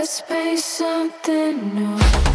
Let's play something new.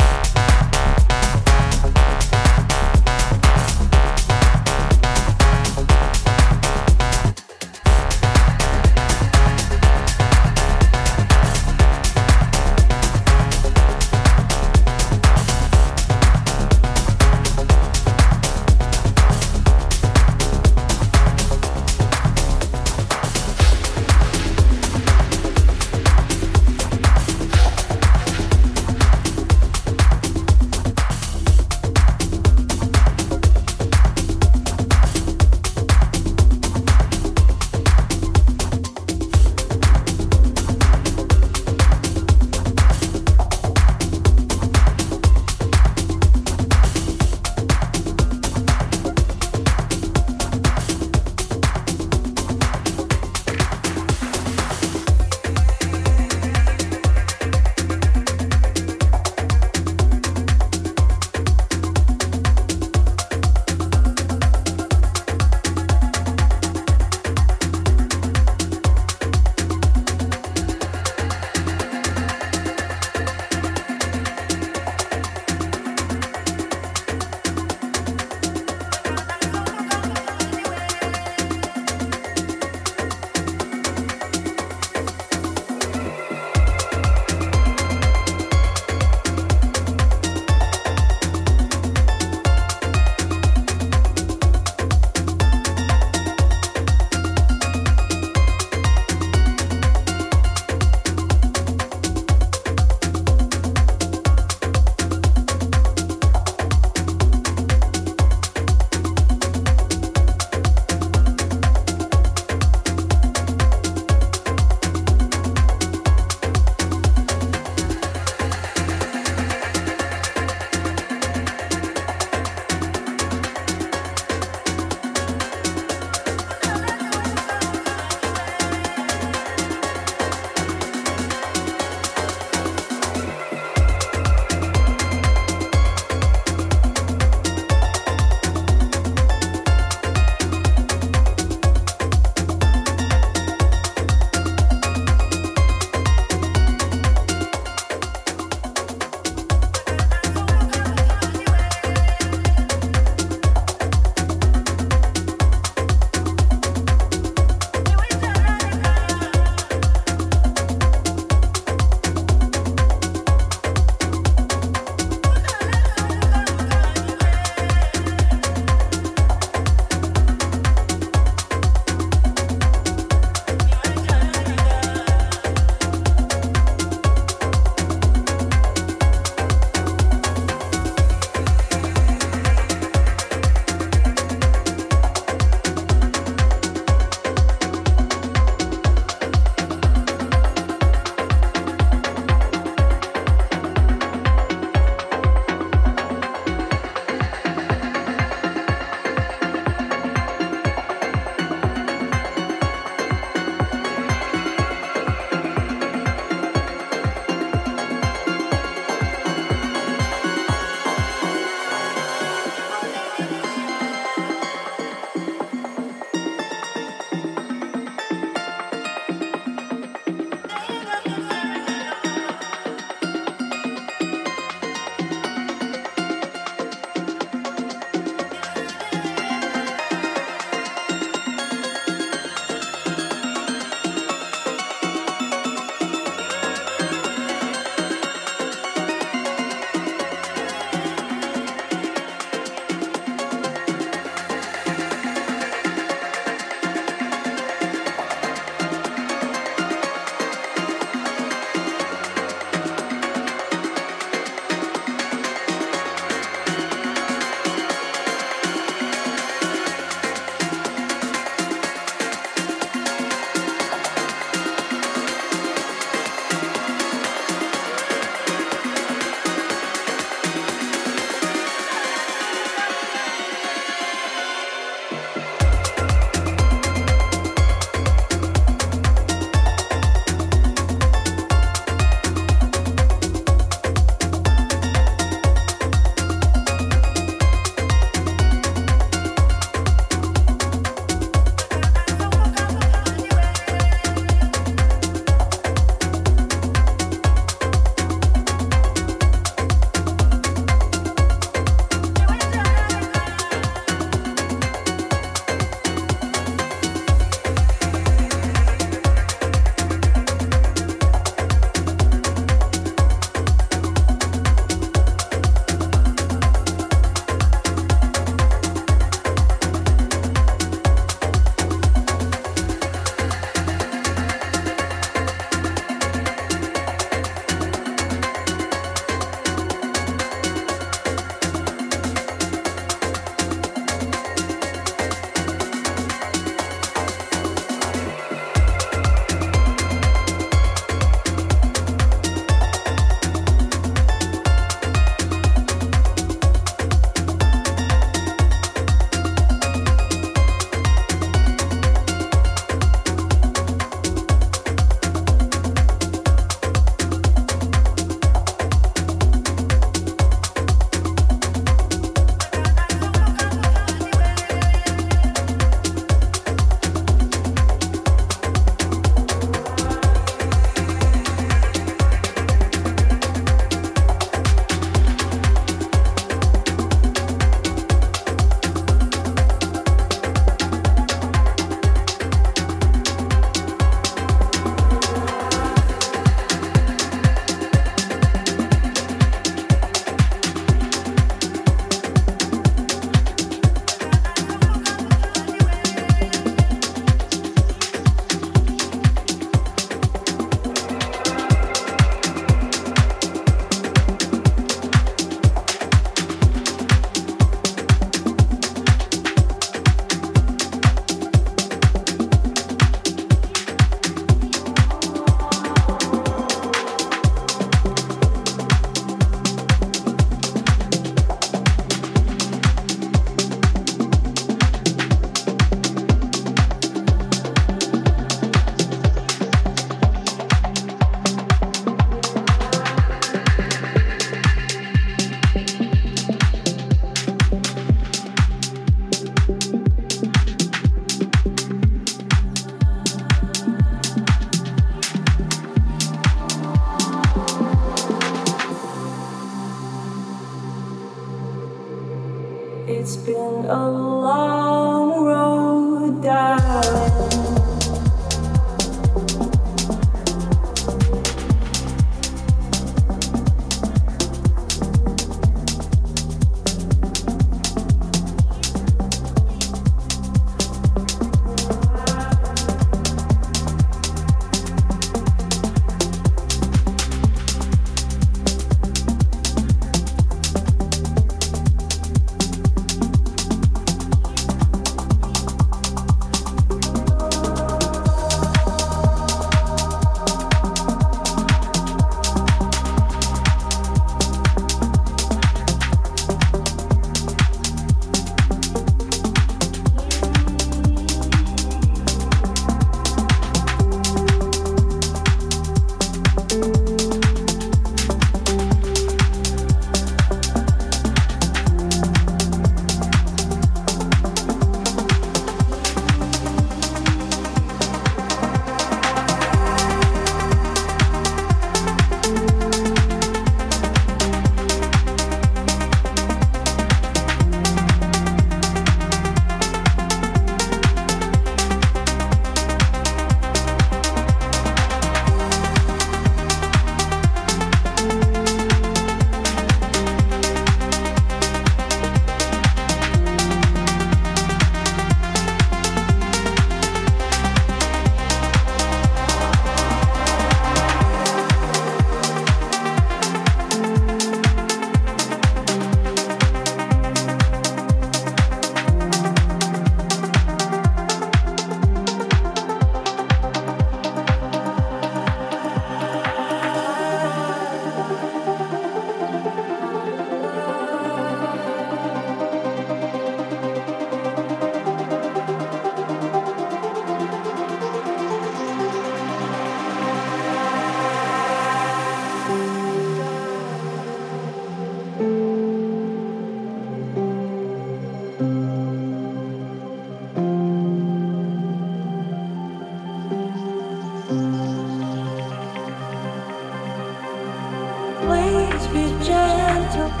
took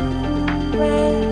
away.